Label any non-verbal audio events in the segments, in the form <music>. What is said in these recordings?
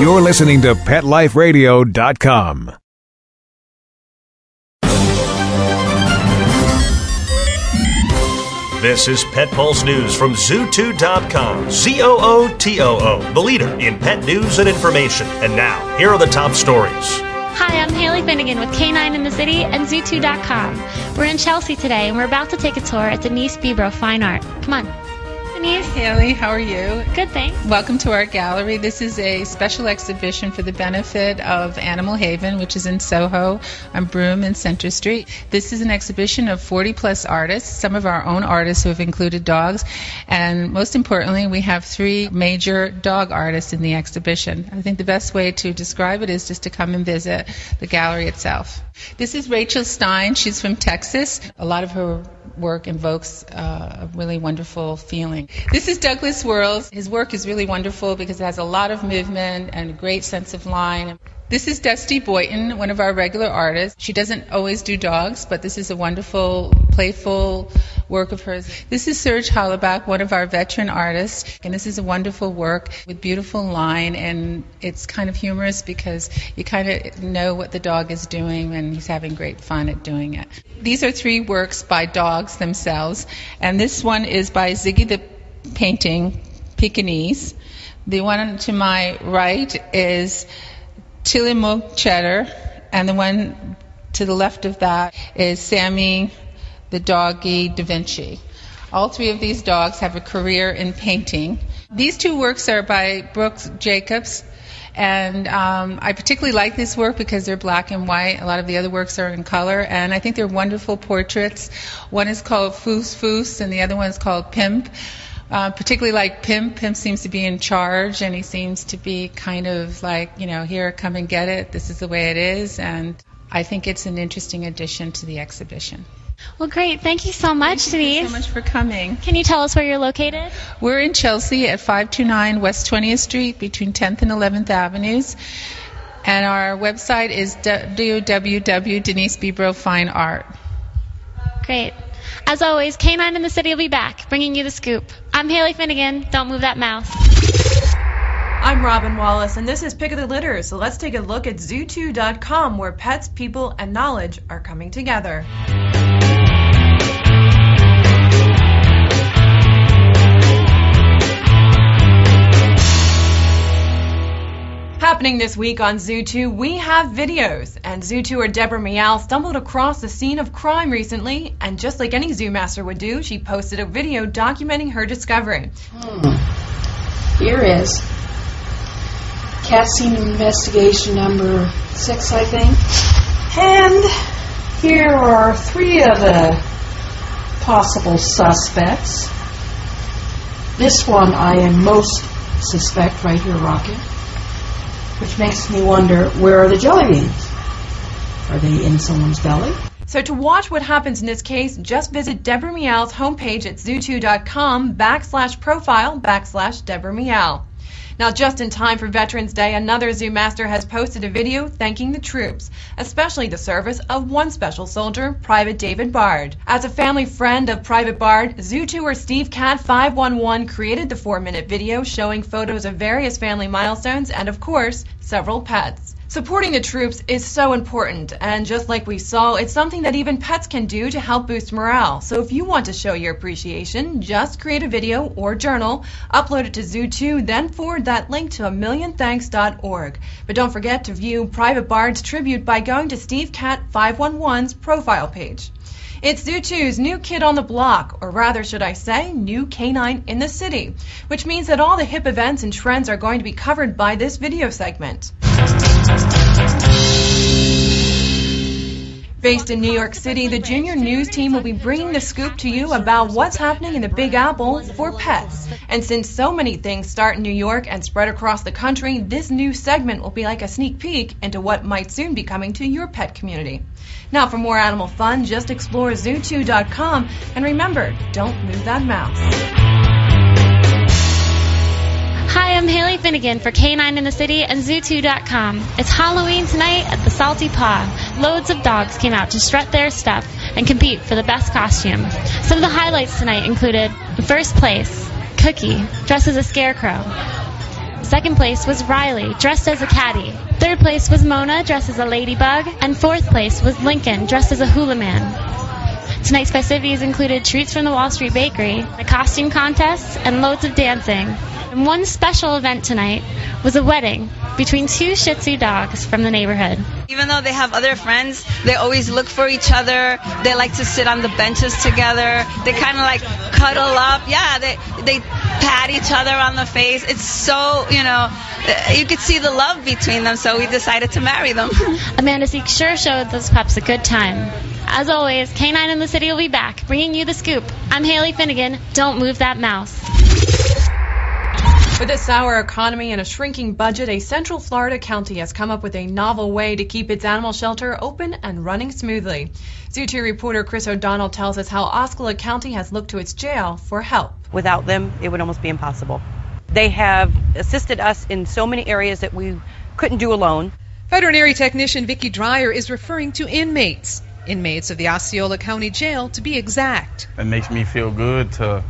You're listening to PetLifeRadio.com. This is Pet Pulse News from Zootoo.com. Z O O T O O, the leader in pet news and information. And now, here are the top stories. Hi, I'm Haley Finnegan with K9 in the City and Zootoo.com. We're in Chelsea today and we're about to take a tour at Denise Bibro Fine Art. Come on. Denise. Haley, how are you? Good, thanks. Welcome to our gallery. This is a special exhibition for the benefit of Animal Haven, which is in Soho on Broome and Center Street. This is an exhibition of 40 plus artists, some of our own artists who have included dogs, and most importantly, we have three major dog artists in the exhibition. I think the best way to describe it is just to come and visit the gallery itself. This is Rachel Stein. She's from Texas. A lot of her work invokes uh, a really wonderful feeling. This is Douglas Whirls. His work is really wonderful because it has a lot of movement and a great sense of line. This is Dusty Boyton, one of our regular artists. She doesn't always do dogs, but this is a wonderful, playful work of hers. This is Serge Hollaback, one of our veteran artists, and this is a wonderful work with beautiful line, and it's kind of humorous because you kind of know what the dog is doing, and he's having great fun at doing it. These are three works by dogs themselves, and this one is by Ziggy the Painting Pekingese. The one to my right is Tillamook Cheddar, and the one to the left of that is Sammy the doggy Da Vinci. All three of these dogs have a career in painting. These two works are by Brooks Jacobs, and um, I particularly like this work because they're black and white. A lot of the other works are in color, and I think they're wonderful portraits. One is called Foos Foos, and the other one is called Pimp. Uh, particularly like Pimp. Pimp seems to be in charge, and he seems to be kind of like, you know, here, come and get it. This is the way it is, and I think it's an interesting addition to the exhibition. Well, great. Thank you so much, Denise. Thank Denise. you so much for coming. Can you tell us where you're located? We're in Chelsea at 529 West 20th Street between 10th and 11th Avenues. And our website is www.denisebibrofineart. Great. As always, K9 in the City will be back, bringing you the scoop. I'm Haley Finnegan. Don't move that mouse. I'm Robin Wallace, and this is Pick of the Litter. So let's take a look at zootoo.com, where pets, people, and knowledge are coming together. Happening this week on Zootoo, we have videos. And Zoo 2 or Deborah Meow stumbled across the scene of crime recently, and just like any zoo master would do, she posted a video documenting her discovery. Hmm. Here is cat scene investigation number six, I think. And here are three of the possible suspects. This one I am most suspect right here, Rocket, which makes me wonder where are the jelly beans? Are they in someone's belly? So to watch what happens in this case, just visit Deborah Meow's homepage at zootoo.com backslash profile backslash Deborah Meow. Now, just in time for Veterans Day, another zoo master has posted a video thanking the troops, especially the service of one special soldier, Private David Bard. As a family friend of Private Bard, zoo tour Steve Cat 511 created the four minute video showing photos of various family milestones and, of course, several pets. Supporting the troops is so important, and just like we saw, it's something that even pets can do to help boost morale. So if you want to show your appreciation, just create a video or journal, upload it to Zootoo, then forward that link to a millionthanks.org. But don't forget to view Private Bard's tribute by going to Steve Cat 511's profile page. It's 2's new kid on the block, or rather, should I say, new canine in the city, which means that all the hip events and trends are going to be covered by this video segment. Based in New York City, the Junior News team will be bringing the scoop to you about what's happening in the Big Apple for pets. And since so many things start in New York and spread across the country, this new segment will be like a sneak peek into what might soon be coming to your pet community. Now, for more animal fun, just explore zootoo.com and remember, don't move that mouse. I'm Haley Finnegan for K9 in the City and Zootoo.com. It's Halloween tonight at the Salty Paw. Loads of dogs came out to strut their stuff and compete for the best costume. Some of the highlights tonight included first place, Cookie, dressed as a scarecrow. Second place was Riley, dressed as a caddy. Third place was Mona, dressed as a ladybug. And fourth place was Lincoln, dressed as a hula man. Tonight's festivities included treats from the Wall Street Bakery, a costume contest, and loads of dancing. And one special event tonight was a wedding between two Shih Tzu dogs from the neighborhood. Even though they have other friends, they always look for each other. They like to sit on the benches together. They kind of like cuddle up. Yeah, they they pat each other on the face. It's so, you know, uh, you could see the love between them, so we decided to marry them. <laughs> Amanda Seek sure showed those pups a good time. As always, K9 in the City will be back, bringing you the scoop. I'm Haley Finnegan. Don't move that mouse. With a sour economy and a shrinking budget, a Central Florida county has come up with a novel way to keep its animal shelter open and running smoothly. Zootoo reporter Chris O'Donnell tells us how Osceola County has looked to its jail for help. Without them, it would almost be impossible. They have assisted us in so many areas that we couldn't do alone. Veterinary technician Vicki Dreyer is referring to inmates, inmates of the Osceola County Jail to be exact. It makes me feel good to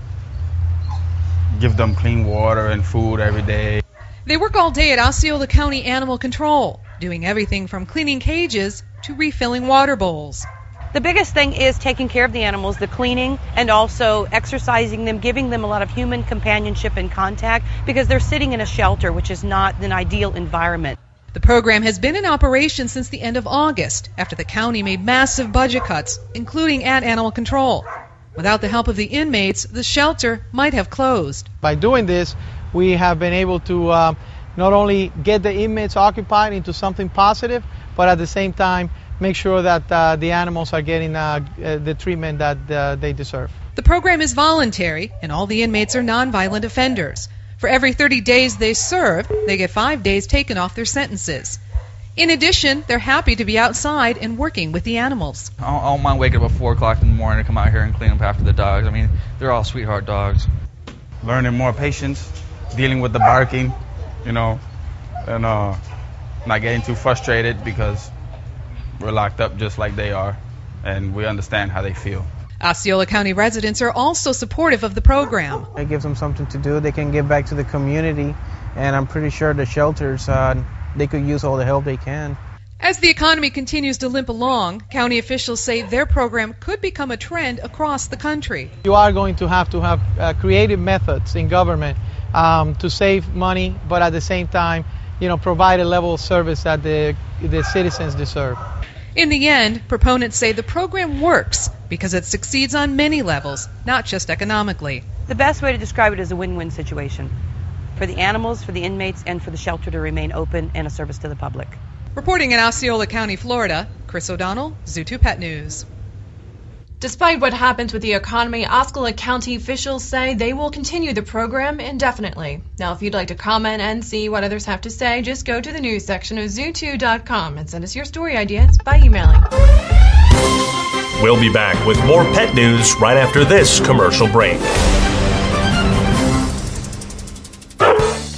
give them clean water and food every day. They work all day at Osceola County Animal Control, doing everything from cleaning cages to refilling water bowls. The biggest thing is taking care of the animals, the cleaning, and also exercising them, giving them a lot of human companionship and contact because they're sitting in a shelter, which is not an ideal environment. The program has been in operation since the end of August after the county made massive budget cuts, including at Animal Control. Without the help of the inmates, the shelter might have closed. By doing this, we have been able to uh, not only get the inmates occupied into something positive, but at the same time make sure that uh, the animals are getting uh, uh the treatment that uh, they deserve. The program is voluntary, and all the inmates are nonviolent offenders. For every 30 days they serve, they get five days taken off their sentences. In addition, they're happy to be outside and working with the animals. I don't mind waking up at 4 o'clock in the morning to come out here and clean up after the dogs. I mean, they're all sweetheart dogs. Learning more patience, dealing with the barking, you know, and uh, not getting too frustrated because we're locked up just like they are, and we understand how they feel. Osceola County residents are also supportive of the program. It gives them something to do. They can give back to the community, and I'm pretty sure the shelters uh, they could use all the help they can. As the economy continues to limp along, county officials say their program could become a trend across the country. You are going to have to have uh, creative methods in government um, to save money, but at the same time, you know, provide a level of service that the the citizens deserve. In the end, proponents say the program works because it succeeds on many levels, not just economically. The best way to describe it is a win win situation for the animals, for the inmates, and for the shelter to remain open and a service to the public. Reporting in Osceola County, Florida, Chris O'Donnell, Zootoo Pet News. Despite what happens with the economy, Osceola County officials say they will continue the program indefinitely. Now, if you'd like to comment and see what others have to say, just go to the news section of zootoo.com and send us your story ideas by emailing. We'll be back with more pet news right after this commercial break.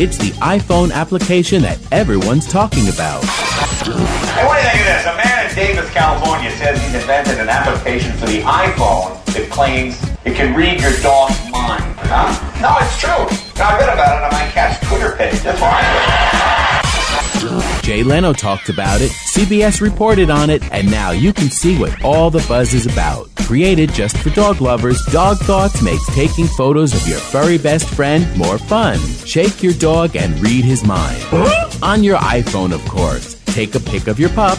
It's the iPhone application that everyone's talking about. What do you think of this? A man in Davis, California says he's invented an application for the iPhone that claims it can read your dog's mind. Huh? No, it's true. Now, I read about it on my cat's Twitter Jay Leno talked about it, CBS reported on it, and now you can see what all the buzz is about. Created just for dog lovers, Dog Thoughts makes taking photos of your furry best friend more fun. Shake your dog and read his mind. On your iPhone, of course. Take a pic of your pup,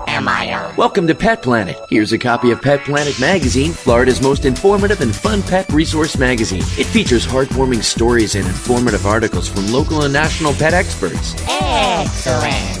on? Welcome to Pet Planet. Here's a copy of Pet Planet Magazine, Florida's most informative and fun pet resource magazine. It features heartwarming stories and informative articles from local and national pet experts. Excellent.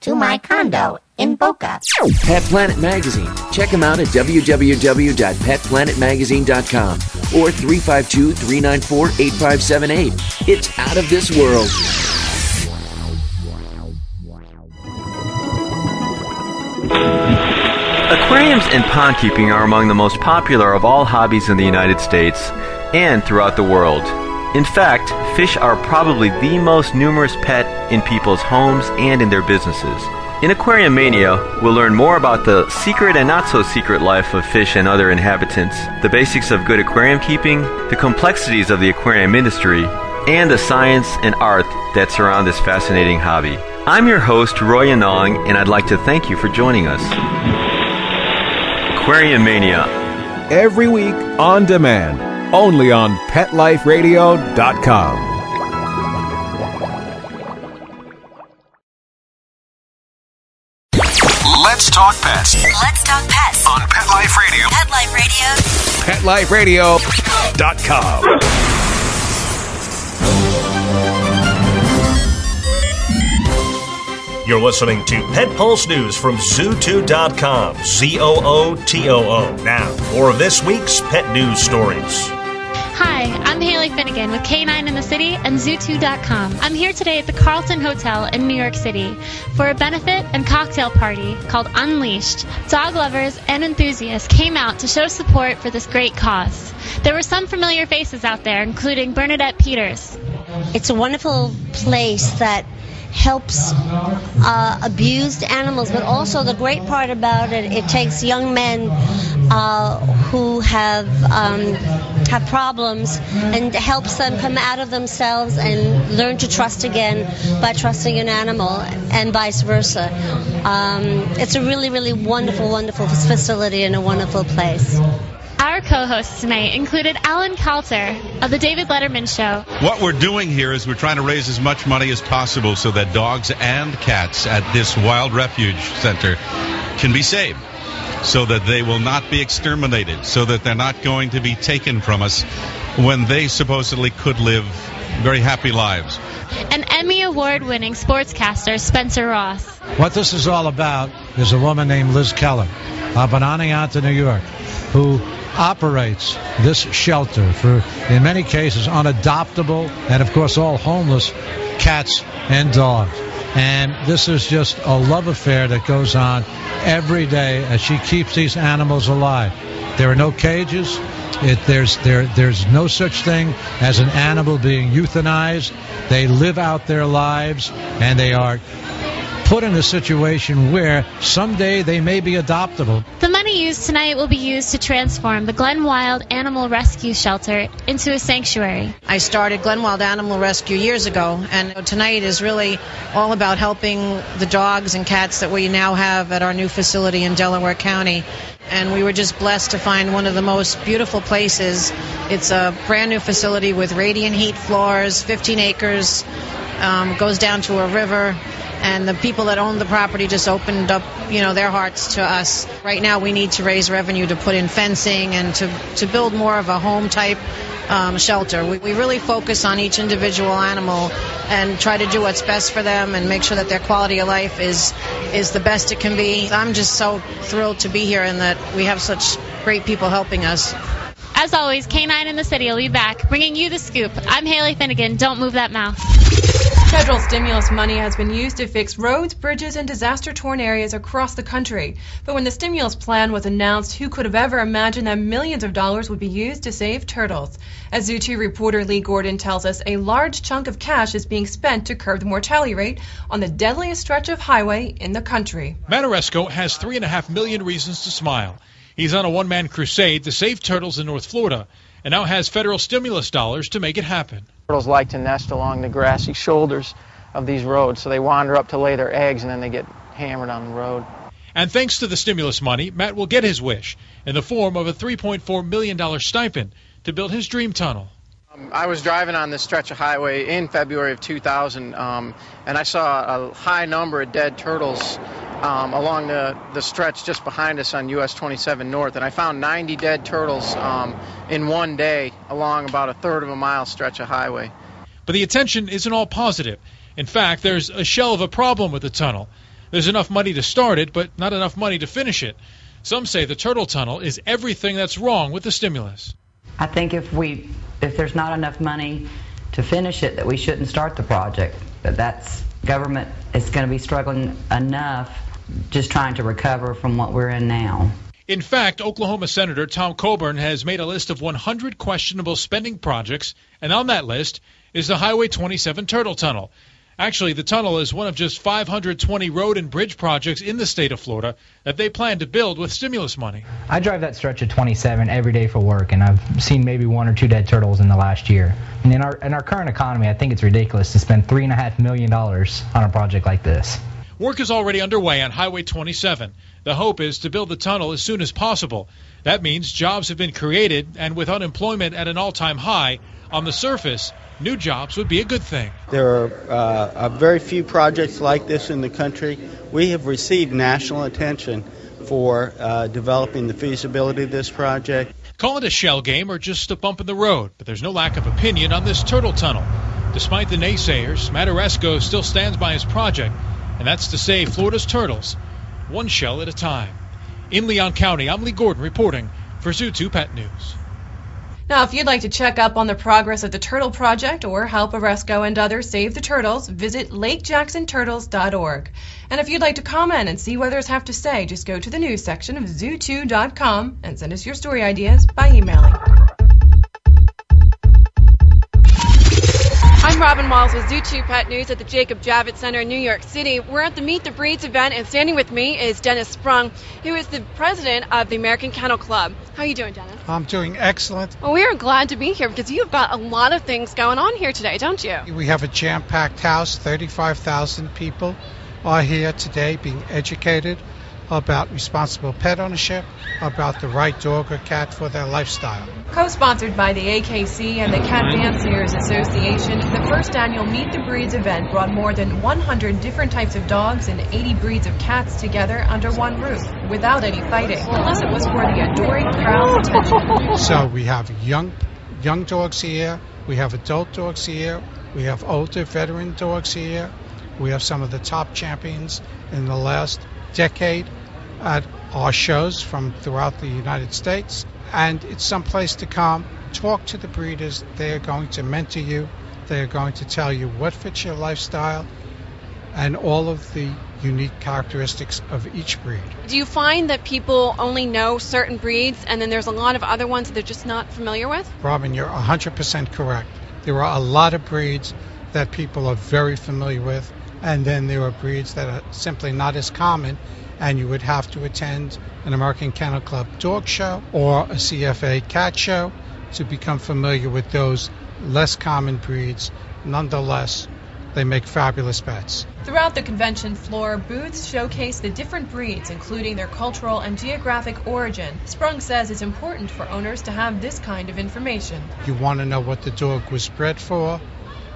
to my condo in Boca. Pet Planet Magazine. Check them out at www.petplanetmagazine.com or 352 394 8578. It's out of this world. Aquariums and pond keeping are among the most popular of all hobbies in the United States and throughout the world. In fact, fish are probably the most numerous pet in people's homes and in their businesses. In Aquarium Mania, we'll learn more about the secret and not so secret life of fish and other inhabitants, the basics of good aquarium keeping, the complexities of the aquarium industry, and the science and art that surround this fascinating hobby. I'm your host, Roy Anong, and I'd like to thank you for joining us. Aquarium Mania. Every week on demand, only on PetLifeRadio.com. Let's talk pets Let's talk pets on Pet Life Radio. Pet Life Radio. PetLifeRadio.com. You're listening to Pet Pulse News from Zootoo.com. Z O O T O O. Now, more of this week's pet news stories. Hi, I'm Haley Finnegan with K9 in the City and Zootoo.com. I'm here today at the Carlton Hotel in New York City for a benefit and cocktail party called Unleashed. Dog lovers and enthusiasts came out to show support for this great cause. There were some familiar faces out there, including Bernadette Peters. It's a wonderful place that helps uh, abused animals, but also the great part about it, it takes young men uh, who have um, have problems and helps them come out of themselves and learn to trust again by trusting an animal, and vice versa. Um, it's a really, really wonderful, wonderful facility and a wonderful place. Our co-hosts tonight included Alan Kalter of the David Letterman Show, What we're doing here is we're trying to raise as much money as possible so that dogs and cats at this wild refuge center can be saved. So that they will not be exterminated, so that they're not going to be taken from us when they supposedly could live very happy lives. and Emmy Award-winning sportscaster Spencer Ross. What this is all about is a woman named Liz Keller up in Oneonta, New York, who operates this shelter for, in many cases, unadoptable and, of course, all homeless cats and dogs. And this is just a love affair that goes on every day as she keeps these animals alive. There are no cages. It, there's there there's no such thing as an animal being euthanized. They live out their lives and they are put in a situation where someday they may be adoptable. The money used tonight will be used to transform the Glen Wild Animal Rescue Shelter into a sanctuary. I started Glenwild Animal Rescue years ago, and tonight is really all about helping the dogs and cats that we now have at our new facility in Delaware County. And we were just blessed to find one of the most beautiful places. It's a brand new facility with radiant heat floors, 15 acres, um, goes down to a river, and the people that own the property just opened up, you know, their hearts to us. Right now, we need to raise revenue to put in fencing and to to build more of a home type um, shelter. We, we really focus on each individual animal and try to do what's best for them and make sure that their quality of life is is the best it can be. I'm just so thrilled to be here and that we have such great people helping us. As always, K9 in the City will be back, bringing you the scoop. I'm Haley Finnegan. Don't move that mouse. Federal stimulus money has been used to fix roads, bridges, and disaster torn areas across the country. But when the stimulus plan was announced, who could have ever imagined that millions of dollars would be used to save turtles? As 2 reporter Lee Gordon tells us, a large chunk of cash is being spent to curb the mortality rate on the deadliest stretch of highway in the country. Matt has three and a half million reasons to smile. He's on a one man crusade to save turtles in North Florida and now has federal stimulus dollars to make it happen. Turtles like to nest along the grassy shoulders of these roads, so they wander up to lay their eggs and then they get hammered on the road. And thanks to the stimulus money, Matt will get his wish in the form of a $3.4 million stipend to build his dream tunnel. I was driving on this stretch of highway in February of 2000, um, and I saw a high number of dead turtles um, along the, the stretch just behind us on US 27 North, and I found 90 dead turtles um, in one day along about a third of a mile stretch of highway. But the attention isn't all positive. In fact, there's a shell of a problem with the tunnel. There's enough money to start it, but not enough money to finish it. Some say the turtle tunnel is everything that's wrong with the stimulus. I think if we if there's not enough money to finish it that we shouldn't start the project. But that's government is going to be struggling enough just trying to recover from what we're in now. In fact, Oklahoma Senator Tom Coburn has made a list of 100 questionable spending projects, and on that list is the Highway 27 Turtle Tunnel. Actually, the tunnel is one of just 520 road and bridge projects in the state of Florida that they plan to build with stimulus money. I drive that stretch of 27 every day for work, and I've seen maybe one or two dead turtles in the last year. And in our in our current economy, I think it's ridiculous to spend three and a half million dollars on a project like this. Work is already underway on Highway 27. The hope is to build the tunnel as soon as possible. That means jobs have been created, and with unemployment at an all time high, on the surface, new jobs would be a good thing. There are uh, very few projects like this in the country. We have received national attention for uh, developing the feasibility of this project. Call it a shell game or just a bump in the road, but there's no lack of opinion on this turtle tunnel. Despite the naysayers, Matt Aresco still stands by his project and that's to save Florida's turtles one shell at a time. In Leon County, I'm Lee Gordon reporting for Zootoo Pet News. Now, if you'd like to check up on the progress of the Turtle Project or help Aresco and others save the turtles, visit lakejacksonturtles.org. And if you'd like to comment and see what others have to say, just go to the news section of zootoo.com and send us your story ideas by emailing. I'm Robin Walls with Zootoo Pet News at the Jacob Javits Center in New York City. We're at the Meet the Breeds event, and standing with me is Dennis Sprung, who is the president of the American Kennel Club. How are you doing, Dennis? I'm doing excellent. Well, we are glad to be here because you've got a lot of things going on here today, don't you? We have a jam-packed house. 35,000 people are here today being educated about responsible pet ownership, about the right dog or cat for their lifestyle. Co-sponsored by the AKC and the Cat mm-hmm. Fanciers Association, the first annual Meet the Breeds event brought more than 100 different types of dogs and 80 breeds of cats together under one roof without any fighting, unless it was for the adoring crowd's <laughs> attention. So we have young young dogs here, we have adult dogs here, we have older veteran dogs here, we have some of the top champions in the last decade at our shows from throughout the United States. And it's some place to come, talk to the breeders. They are going to mentor you, they are going to tell you what fits your lifestyle and all of the unique characteristics of each breed. Do you find that people only know certain breeds and then there's a lot of other ones that they're just not familiar with? Robin, you're 100% correct. There are a lot of breeds that people are very familiar with, and then there are breeds that are simply not as common and you would have to attend an American Kennel Club dog show or a CFA cat show to become familiar with those less common breeds. Nonetheless, they make fabulous pets. Throughout the convention floor, booths showcase the different breeds, including their cultural and geographic origin. Sprung says it's important for owners to have this kind of information. You want to know what the dog was bred for,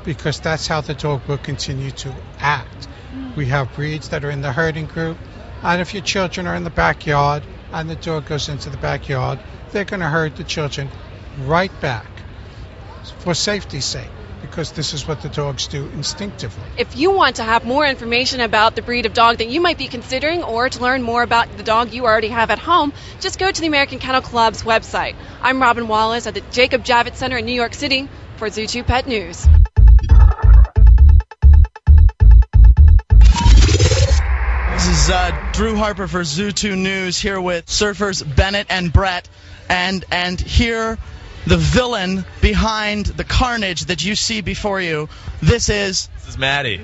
because that's how the dog will continue to act. Mm. We have breeds that are in the herding group, and if your children are in the backyard and the dog goes into the backyard, they're going to herd the children right back for safety's sake because this is what the dogs do instinctively. If you want to have more information about the breed of dog that you might be considering or to learn more about the dog you already have at home, just go to the American Kennel Club's website. I'm Robin Wallace at the Jacob Javits Center in New York City for Zootoo Pet News. Is uh, Drew Harper for Zootoo News here with surfers Bennett and Brett, and and here the villain behind the carnage that you see before you. This is This is Maddie.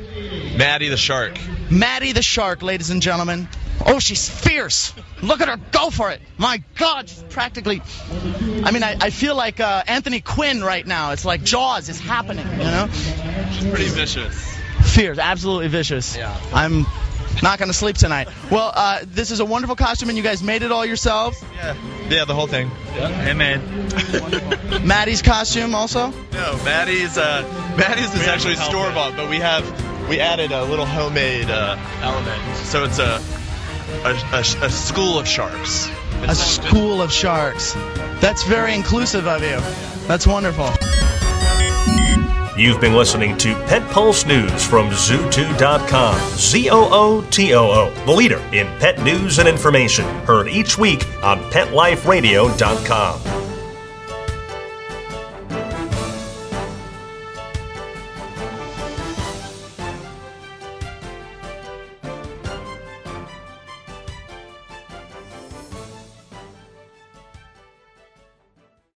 Maddie the shark. Maddie the shark, ladies and gentlemen. Oh, she's fierce. Look at her go for it. My God, she's practically. I mean, I, I feel like uh, Anthony Quinn right now. It's like Jaws is happening, you know? She's pretty vicious. Fierce, absolutely vicious. Yeah. I'm not going to sleep tonight. Well, uh, this is a wonderful costume, and you guys made it all yourselves. Yeah. Yeah, the whole thing. Yeah. Hey, man. <laughs> Maddie's costume also. No, Maddie's uh, Maddie's is actually store bought, but we have we added a little homemade uh, element. So it's a a, a, a school of sharks. A school of sharks. That's very inclusive of you. That's wonderful. You've been listening to Pet Pulse News from Zootoo.com. Z O O T O O, the leader in pet news and information. Heard each week on PetLifeRadio.com.